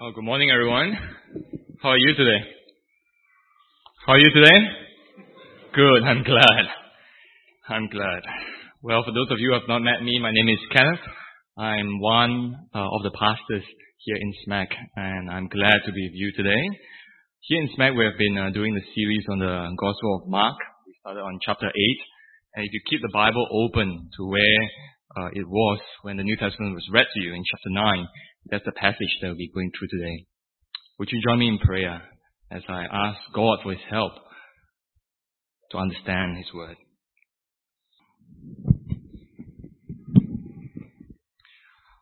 Oh, good morning, everyone. How are you today? How are you today? Good. I'm glad. I'm glad. Well, for those of you who have not met me, my name is Kenneth. I'm one uh, of the pastors here in SMAC, and I'm glad to be with you today. Here in SMAC, we have been uh, doing the series on the Gospel of Mark. We started on chapter 8, and if you keep the Bible open to where uh, it was when the New Testament was read to you in chapter 9, that's the passage that we'll be going through today. Would you join me in prayer as I ask God for His help to understand His Word?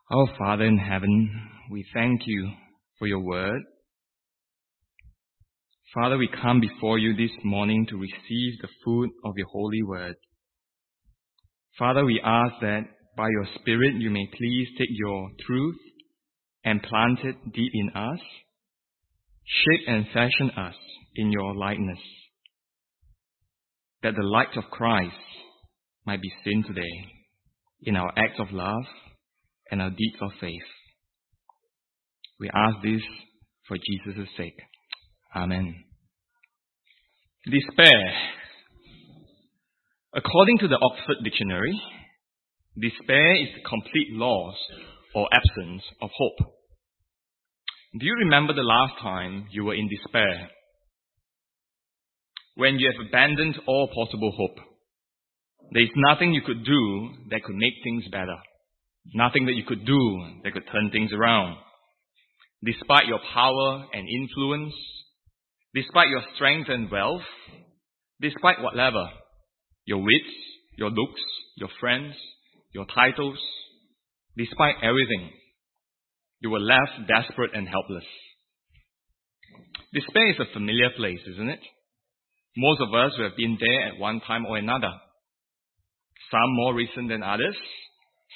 Our Father in heaven, we thank you for your Word. Father, we come before you this morning to receive the food of your holy Word. Father, we ask that by your Spirit you may please take your truth and plant it deep in us, shape and fashion us in your likeness, that the light of Christ might be seen today in our acts of love and our deeds of faith. We ask this for Jesus' sake. Amen. Despair. According to the Oxford Dictionary, despair is the complete loss or absence of hope. Do you remember the last time you were in despair? When you have abandoned all possible hope. There is nothing you could do that could make things better. Nothing that you could do that could turn things around. Despite your power and influence, despite your strength and wealth, despite whatever, your wits, your looks, your friends, your titles, despite everything, you were left desperate and helpless. Despair is a familiar place, isn't it? Most of us have been there at one time or another. Some more recent than others,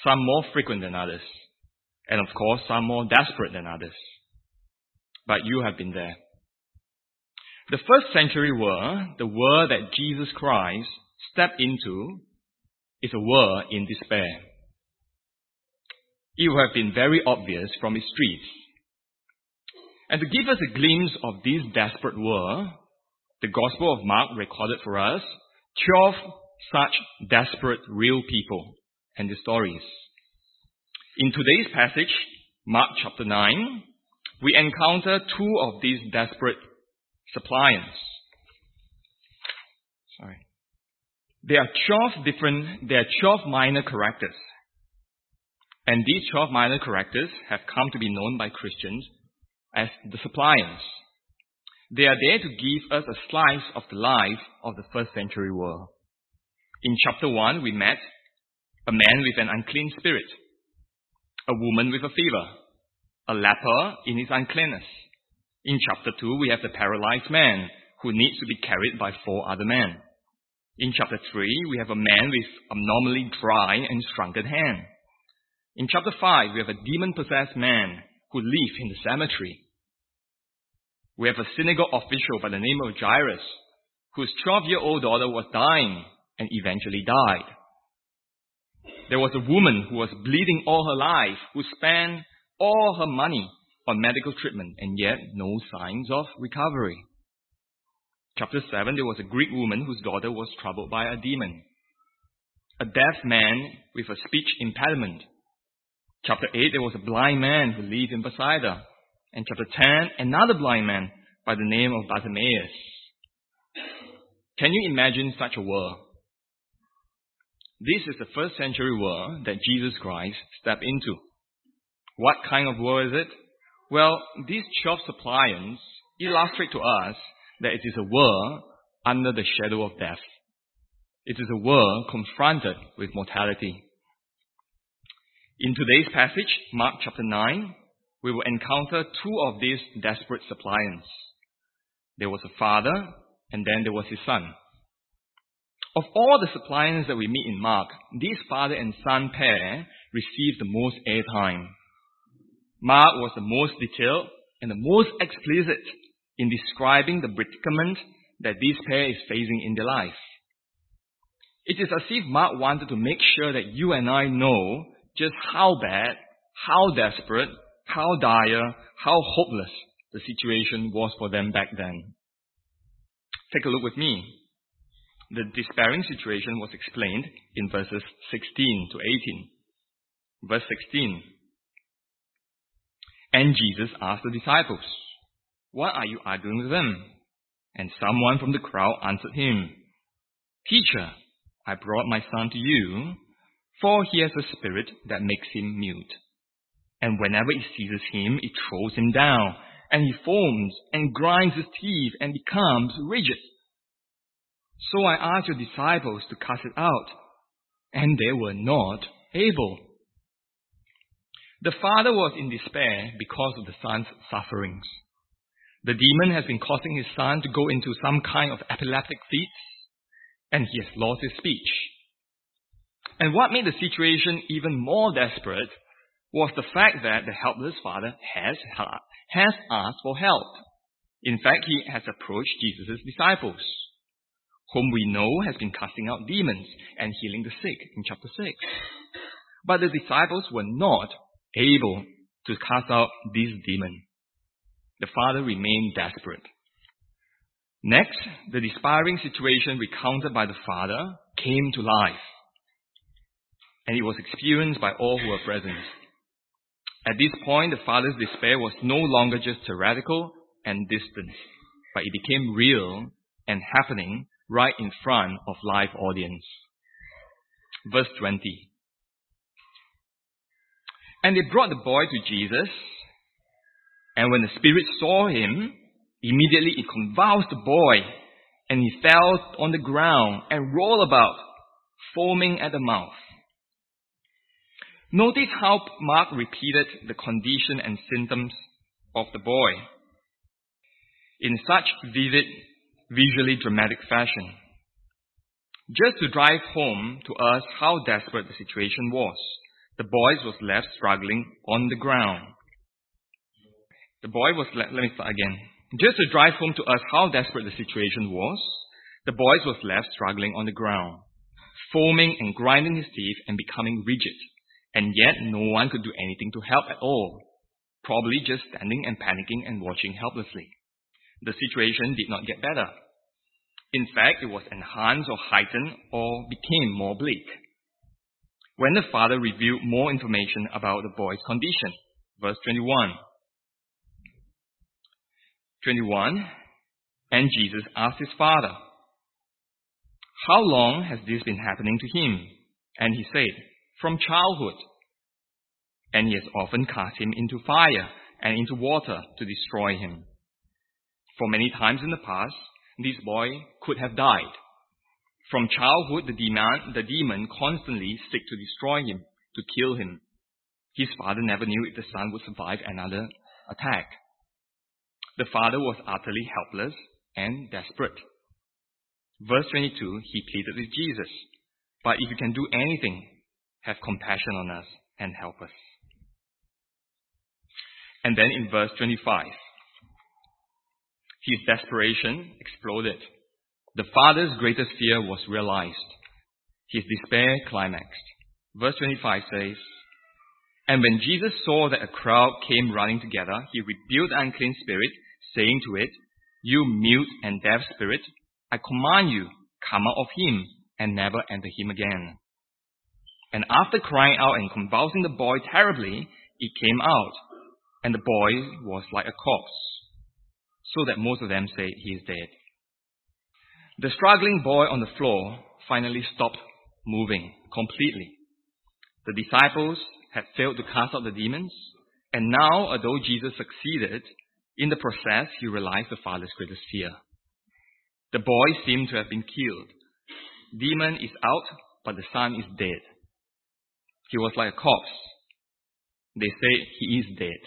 some more frequent than others, and of course, some more desperate than others. But you have been there. The first century world, the world that Jesus Christ stepped into, is a world in despair. It would have been very obvious from its streets. And to give us a glimpse of this desperate world, the Gospel of Mark recorded for us 12 such desperate real people and the stories. In today's passage, Mark chapter 9, we encounter two of these desperate suppliants. Sorry. There are 12 different, there are 12 minor characters and these 12 minor characters have come to be known by Christians as the suppliants. They are there to give us a slice of the life of the first century world. In chapter 1, we met a man with an unclean spirit, a woman with a fever, a leper in his uncleanness. In chapter 2, we have the paralyzed man who needs to be carried by four other men. In chapter 3, we have a man with abnormally dry and shrunken hand. In chapter 5, we have a demon possessed man who lives in the cemetery. We have a synagogue official by the name of Jairus, whose 12 year old daughter was dying and eventually died. There was a woman who was bleeding all her life, who spent all her money on medical treatment and yet no signs of recovery. Chapter 7, there was a Greek woman whose daughter was troubled by a demon. A deaf man with a speech impediment Chapter 8, there was a blind man who lived in Bethsaida. And chapter 10, another blind man by the name of Bartimaeus. Can you imagine such a world? This is the first century world that Jesus Christ stepped into. What kind of world is it? Well, these 12 suppliants illustrate to us that it is a world under the shadow of death. It is a world confronted with mortality. In today's passage, Mark chapter 9, we will encounter two of these desperate suppliants. There was a father, and then there was his son. Of all the suppliants that we meet in Mark, this father and son pair received the most airtime. Mark was the most detailed and the most explicit in describing the predicament that this pair is facing in their life. It is as if Mark wanted to make sure that you and I know just how bad, how desperate, how dire, how hopeless the situation was for them back then. Take a look with me. The despairing situation was explained in verses 16 to 18. Verse 16. And Jesus asked the disciples, Why are you arguing with them? And someone from the crowd answered him, Teacher, I brought my son to you, for he has a spirit that makes him mute. And whenever it seizes him, it throws him down, and he foams and grinds his teeth and becomes rigid. So I asked your disciples to cast it out, and they were not able. The father was in despair because of the son's sufferings. The demon has been causing his son to go into some kind of epileptic fits, and he has lost his speech. And what made the situation even more desperate was the fact that the helpless father has, has asked for help. In fact, he has approached Jesus' disciples, whom we know has been casting out demons and healing the sick in chapter 6. But the disciples were not able to cast out this demon. The father remained desperate. Next, the despairing situation recounted by the father came to life, and it was experienced by all who were present. At this point, the father's despair was no longer just theoretical and distant, but it became real and happening right in front of live audience. Verse 20. And they brought the boy to Jesus, and when the spirit saw him, immediately it convulsed the boy, and he fell on the ground and rolled about, foaming at the mouth. Notice how Mark repeated the condition and symptoms of the boy in such vivid, visually dramatic fashion. Just to drive home to us how desperate the situation was, the boy was left struggling on the ground. The boy was left, let me start again. Just to drive home to us how desperate the situation was, the boy was left struggling on the ground, foaming and grinding his teeth and becoming rigid and yet no one could do anything to help at all, probably just standing and panicking and watching helplessly. The situation did not get better. In fact, it was enhanced or heightened or became more bleak. When the father revealed more information about the boy's condition, verse 21. 21. And Jesus asked his father, How long has this been happening to him? And he said, from childhood. And he has often cast him into fire and into water to destroy him. For many times in the past, this boy could have died. From childhood, the demon, the demon constantly sought to destroy him, to kill him. His father never knew if the son would survive another attack. The father was utterly helpless and desperate. Verse 22, he pleaded with Jesus, But if you can do anything, have compassion on us and help us. And then in verse 25, his desperation exploded. The father's greatest fear was realized. His despair climaxed. Verse 25 says, And when Jesus saw that a crowd came running together, he rebuked the unclean spirit, saying to it, You mute and deaf spirit, I command you, come out of him and never enter him again. And after crying out and convulsing the boy terribly, it came out, and the boy was like a corpse, so that most of them say he is dead. The struggling boy on the floor finally stopped moving completely. The disciples had failed to cast out the demons, and now, although Jesus succeeded, in the process he realized the father's greatest fear. The boy seemed to have been killed. Demon is out, but the son is dead. He was like a corpse. They say he is dead.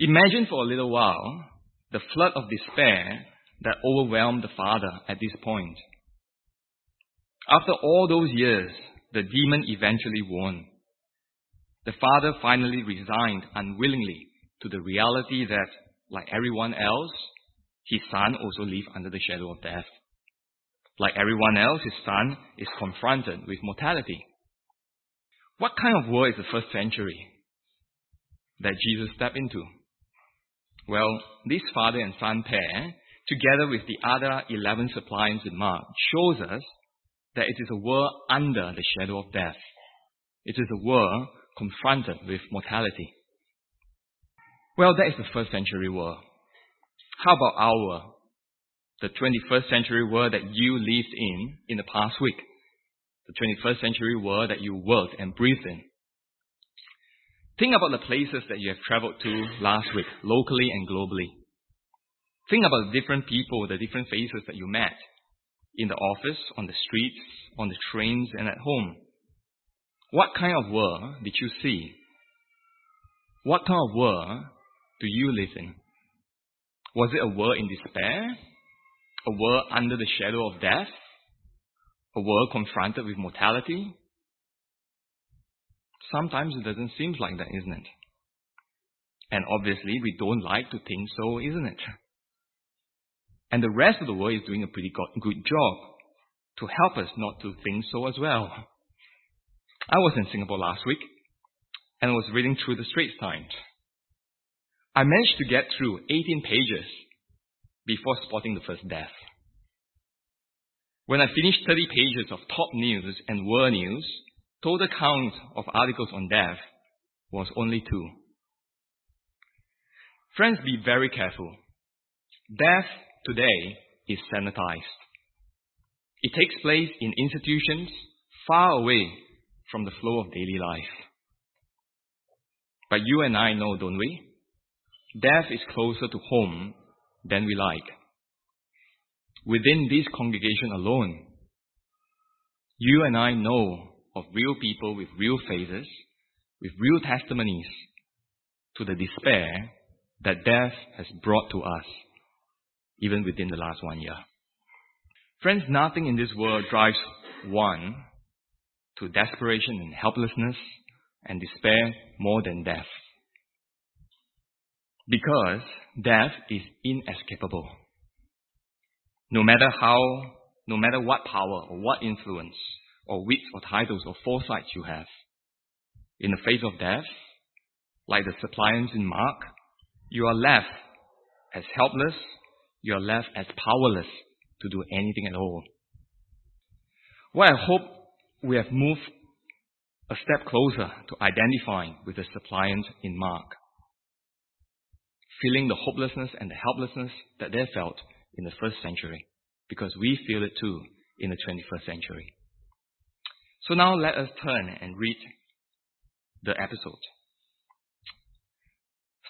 Imagine for a little while the flood of despair that overwhelmed the father at this point. After all those years, the demon eventually won. The father finally resigned unwillingly to the reality that, like everyone else, his son also lived under the shadow of death. Like everyone else, his son is confronted with mortality. What kind of world is the first century? that Jesus stepped into? Well, this father and son pair, together with the other 11 suppliants in Mark, shows us that it is a world under the shadow of death. It is a world confronted with mortality. Well, that is the first century world. How about our world? The 21st century world that you lived in in the past week. The 21st century world that you worked and breathed in. Think about the places that you have traveled to last week, locally and globally. Think about the different people, the different faces that you met in the office, on the streets, on the trains, and at home. What kind of world did you see? What kind of world do you live in? Was it a world in despair? A world under the shadow of death? A world confronted with mortality? Sometimes it doesn't seem like that, isn't it? And obviously, we don't like to think so, isn't it? And the rest of the world is doing a pretty good job to help us not to think so as well. I was in Singapore last week and was reading through the Straits Times. I managed to get through 18 pages before spotting the first death. When I finished 30 pages of top news and world news, total count of articles on death was only two. Friends, be very careful. Death today is sanitized. It takes place in institutions far away from the flow of daily life. But you and I know, don't we? Death is closer to home than we like. Within this congregation alone, you and I know of real people with real faces, with real testimonies to the despair that death has brought to us, even within the last one year. Friends, nothing in this world drives one to desperation and helplessness and despair more than death. Because death is inescapable. No matter how, no matter what power or what influence or wits or titles or foresight you have, in the face of death, like the suppliants in Mark, you are left as helpless, you are left as powerless to do anything at all. What I hope we have moved a step closer to identifying with the suppliant in Mark, feeling the hopelessness and the helplessness that they felt in the first century, because we feel it too in the 21st century. So now let us turn and read the episode.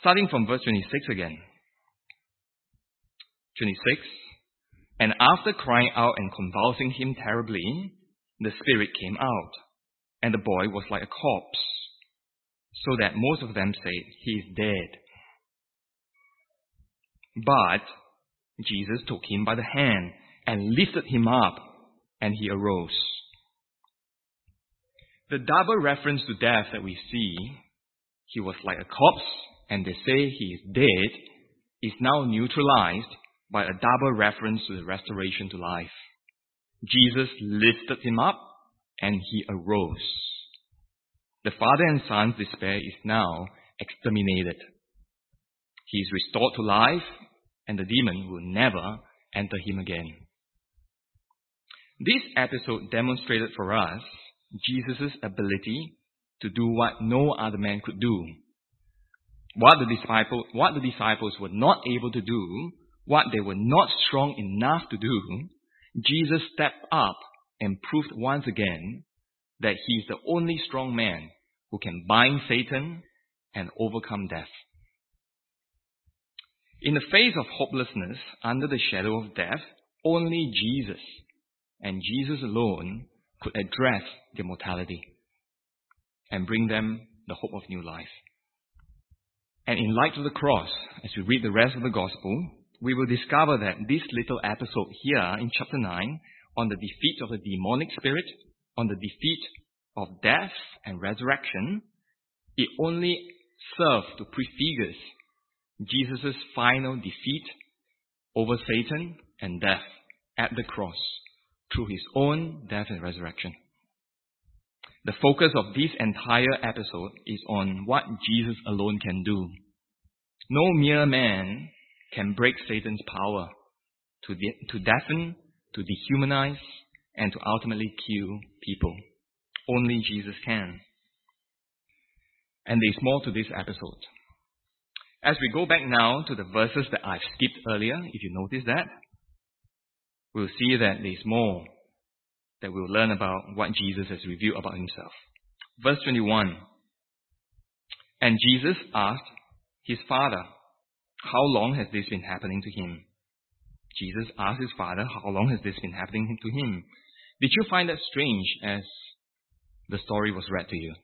Starting from verse 26 again. 26. And after crying out and convulsing him terribly, the spirit came out, and the boy was like a corpse, so that most of them said, He is dead. But Jesus took him by the hand and lifted him up, and he arose. The double reference to death that we see, he was like a corpse, and they say he is dead, is now neutralized by a double reference to the restoration to life. Jesus lifted him up and he arose. The father and son's despair is now exterminated. He is restored to life and the demon will never enter him again. This episode demonstrated for us Jesus' ability to do what no other man could do. What the, disciple, what the disciples were not able to do, what they were not strong enough to do, Jesus stepped up and proved once again that he is the only strong man who can bind Satan and overcome death. In the face of hopelessness, under the shadow of death, only Jesus and Jesus alone could address their mortality and bring them the hope of new life. And in light of the cross, as we read the rest of the gospel, we will discover that this little episode here in chapter 9 on the defeat of the demonic spirit, on the defeat of death and resurrection, it only serves to prefigure Jesus' final defeat over Satan and death at the cross through his own death and resurrection. The focus of this entire episode is on what Jesus alone can do. No mere man can break Satan's power to, de- to deafen, to dehumanize, and to ultimately kill people. Only Jesus can. And there's more to this episode. As we go back now to the verses that I've skipped earlier, if you notice that, we'll see that there's more that we'll learn about what Jesus has revealed about himself. Verse 21. And Jesus asked his father, How long has this been happening to him? Jesus asked his father, How long has this been happening to him? Did you find that strange as the story was read to you?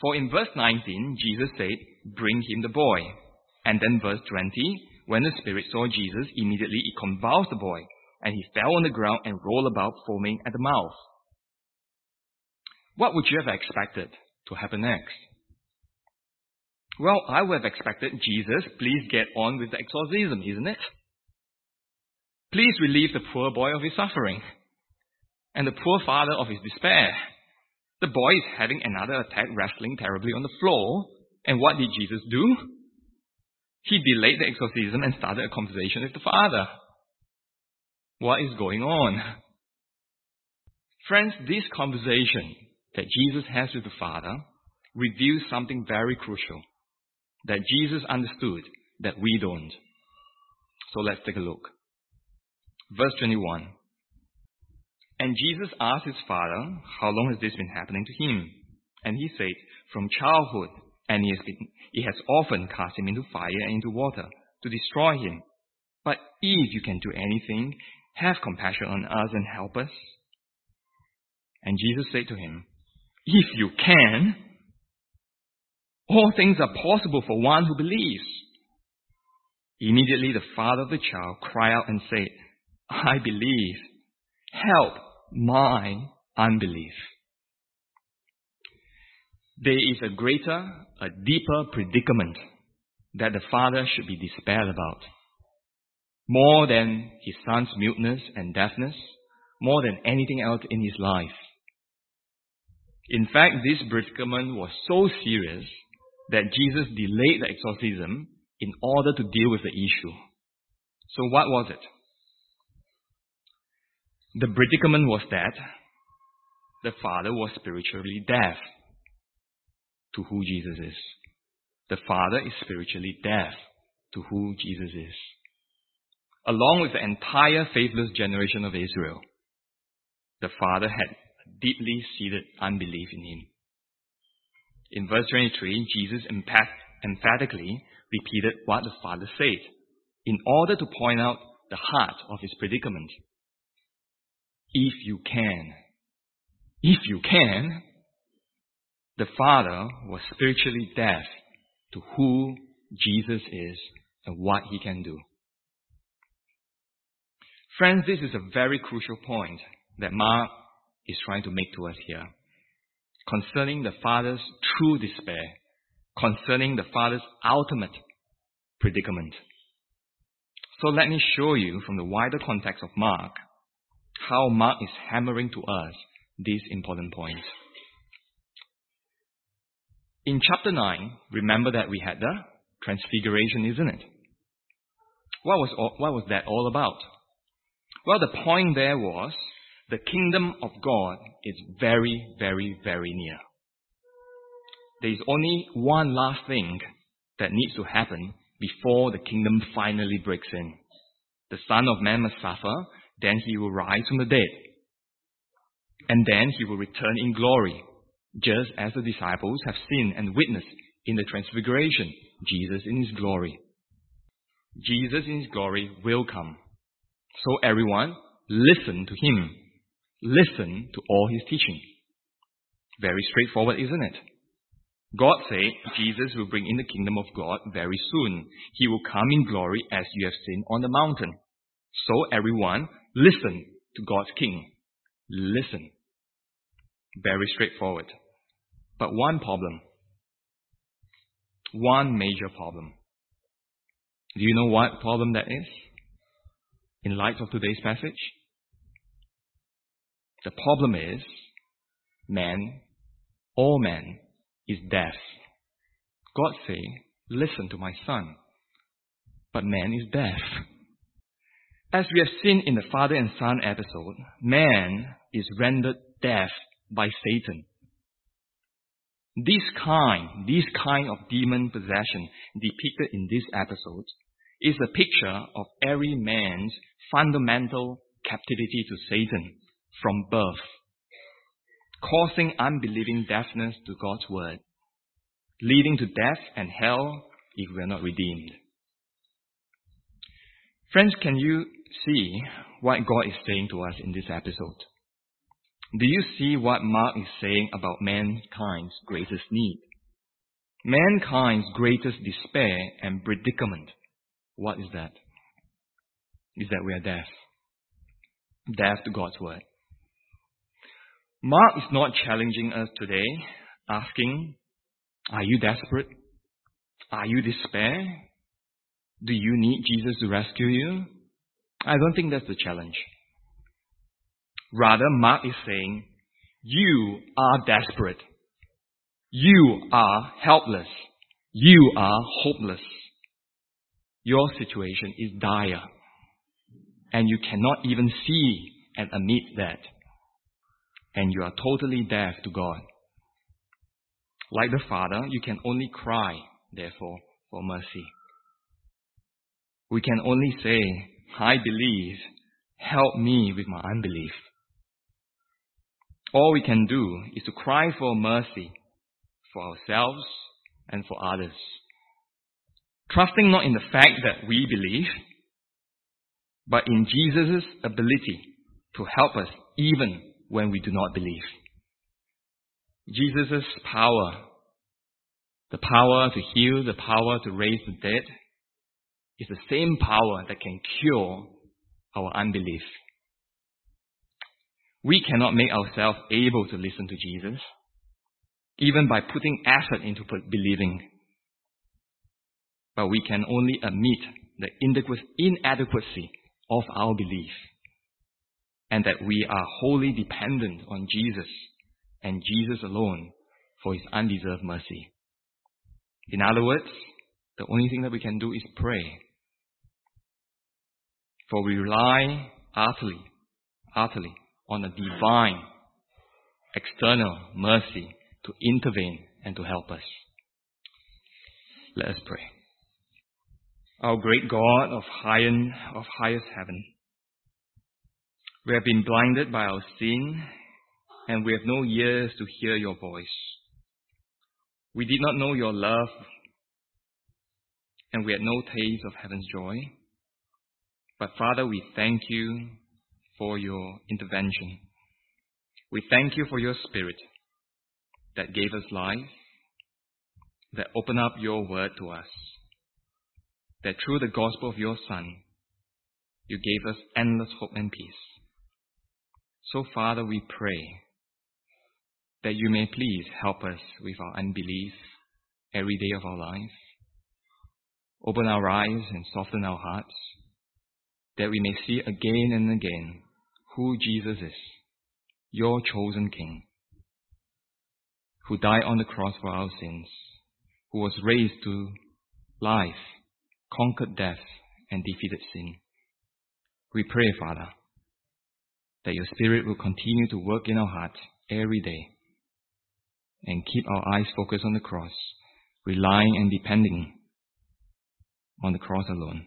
For in verse 19, Jesus said, Bring him the boy. And then verse 20, when the Spirit saw Jesus, immediately it convulsed the boy, and he fell on the ground and rolled about, foaming at the mouth. What would you have expected to happen next? Well, I would have expected Jesus, please get on with the exorcism, isn't it? Please relieve the poor boy of his suffering, and the poor father of his despair. The boy is having another attack, wrestling terribly on the floor. And what did Jesus do? He delayed the exorcism and started a conversation with the father. What is going on? Friends, this conversation that Jesus has with the Father reveals something very crucial that Jesus understood that we don't. So let's take a look. Verse 21. And Jesus asked his father, How long has this been happening to him? And he said, From childhood, and he has, been, he has often cast him into fire and into water to destroy him. But if you can do anything, have compassion on us and help us. And Jesus said to him, If you can, all things are possible for one who believes. Immediately the father of the child cried out and said, I believe. Help my unbelief. There is a greater, a deeper predicament that the father should be despaired about. More than his son's muteness and deafness, more than anything else in his life. In fact, this predicament was so serious that Jesus delayed the exorcism in order to deal with the issue. So what was it? The predicament was that the father was spiritually deaf to who Jesus is. The father is spiritually deaf to who Jesus is. Along with the entire faithless generation of Israel, the father had deeply seated unbelief in him. In verse 23, Jesus emphatically repeated what the father said in order to point out the heart of his predicament. If you can, if you can, the father was spiritually deaf to who Jesus is and what he can do. Friends, this is a very crucial point that Mark is trying to make to us here concerning the Father's true despair, concerning the Father's ultimate predicament. So let me show you from the wider context of Mark how Mark is hammering to us these important points. In chapter 9, remember that we had the transfiguration, isn't it? What was, all, what was that all about? Well, the point there was the kingdom of God is very, very, very near. There is only one last thing that needs to happen before the kingdom finally breaks in. The Son of Man must suffer, then he will rise from the dead. And then he will return in glory, just as the disciples have seen and witnessed in the transfiguration, Jesus in his glory. Jesus in his glory will come. So everyone, listen to him Listen to all his teaching. Very straightforward, isn't it? God said Jesus will bring in the kingdom of God very soon. He will come in glory as you have seen on the mountain. So everyone, listen to God's king. Listen. Very straightforward. But one problem. One major problem. Do you know what problem that is? In light of today's passage? The problem is man, all man, is deaf. God say, listen to my son. But man is deaf. As we have seen in the father and son episode, man is rendered deaf by Satan. This kind, this kind of demon possession depicted in this episode is a picture of every man's fundamental captivity to Satan from birth, causing unbelieving deafness to God's word, leading to death and hell if we are not redeemed. Friends, can you see what God is saying to us in this episode? Do you see what Mark is saying about mankind's greatest need? Mankind's greatest despair and predicament. What is that? Is that we are deaf. Deaf to God's word. Mark is not challenging us today, asking, Are you desperate? Are you despair? Do you need Jesus to rescue you? I don't think that's the challenge. Rather, Mark is saying, you are desperate. You are helpless. You are hopeless. Your situation is dire. And you cannot even see and admit that. And you are totally deaf to God. Like the Father, you can only cry, therefore, for mercy. We can only say, I believe, help me with my unbelief. All we can do is to cry for mercy for ourselves and for others. Trusting not in the fact that we believe, but in Jesus' ability to help us even when we do not believe. Jesus' power, the power to heal, the power to raise the dead, is the same power that can cure our unbelief. We cannot make ourselves able to listen to Jesus, even by putting effort into believing. But we can only admit the inadequacy of our belief and that we are wholly dependent on Jesus and Jesus alone for his undeserved mercy. In other words, the only thing that we can do is pray. For we rely utterly, utterly on a divine external mercy to intervene and to help us. Let us pray. Our great God of, high, and of highest heaven, we have been blinded by our sin and we have no ears to hear your voice. We did not know your love and we had no taste of heaven's joy. But Father, we thank you for your intervention. We thank you for your Spirit that gave us life, that opened up your word to us, that through the gospel of your Son, you gave us endless hope and peace. So, Father, we pray that you may please help us with our unbelief every day of our life. Open our eyes and soften our hearts that we may see again and again who Jesus is, your chosen King, who died on the cross for our sins, who was raised to life, conquered death, and defeated sin. We pray, Father, that your Spirit will continue to work in our hearts every day and keep our eyes focused on the cross, relying and depending on the cross alone.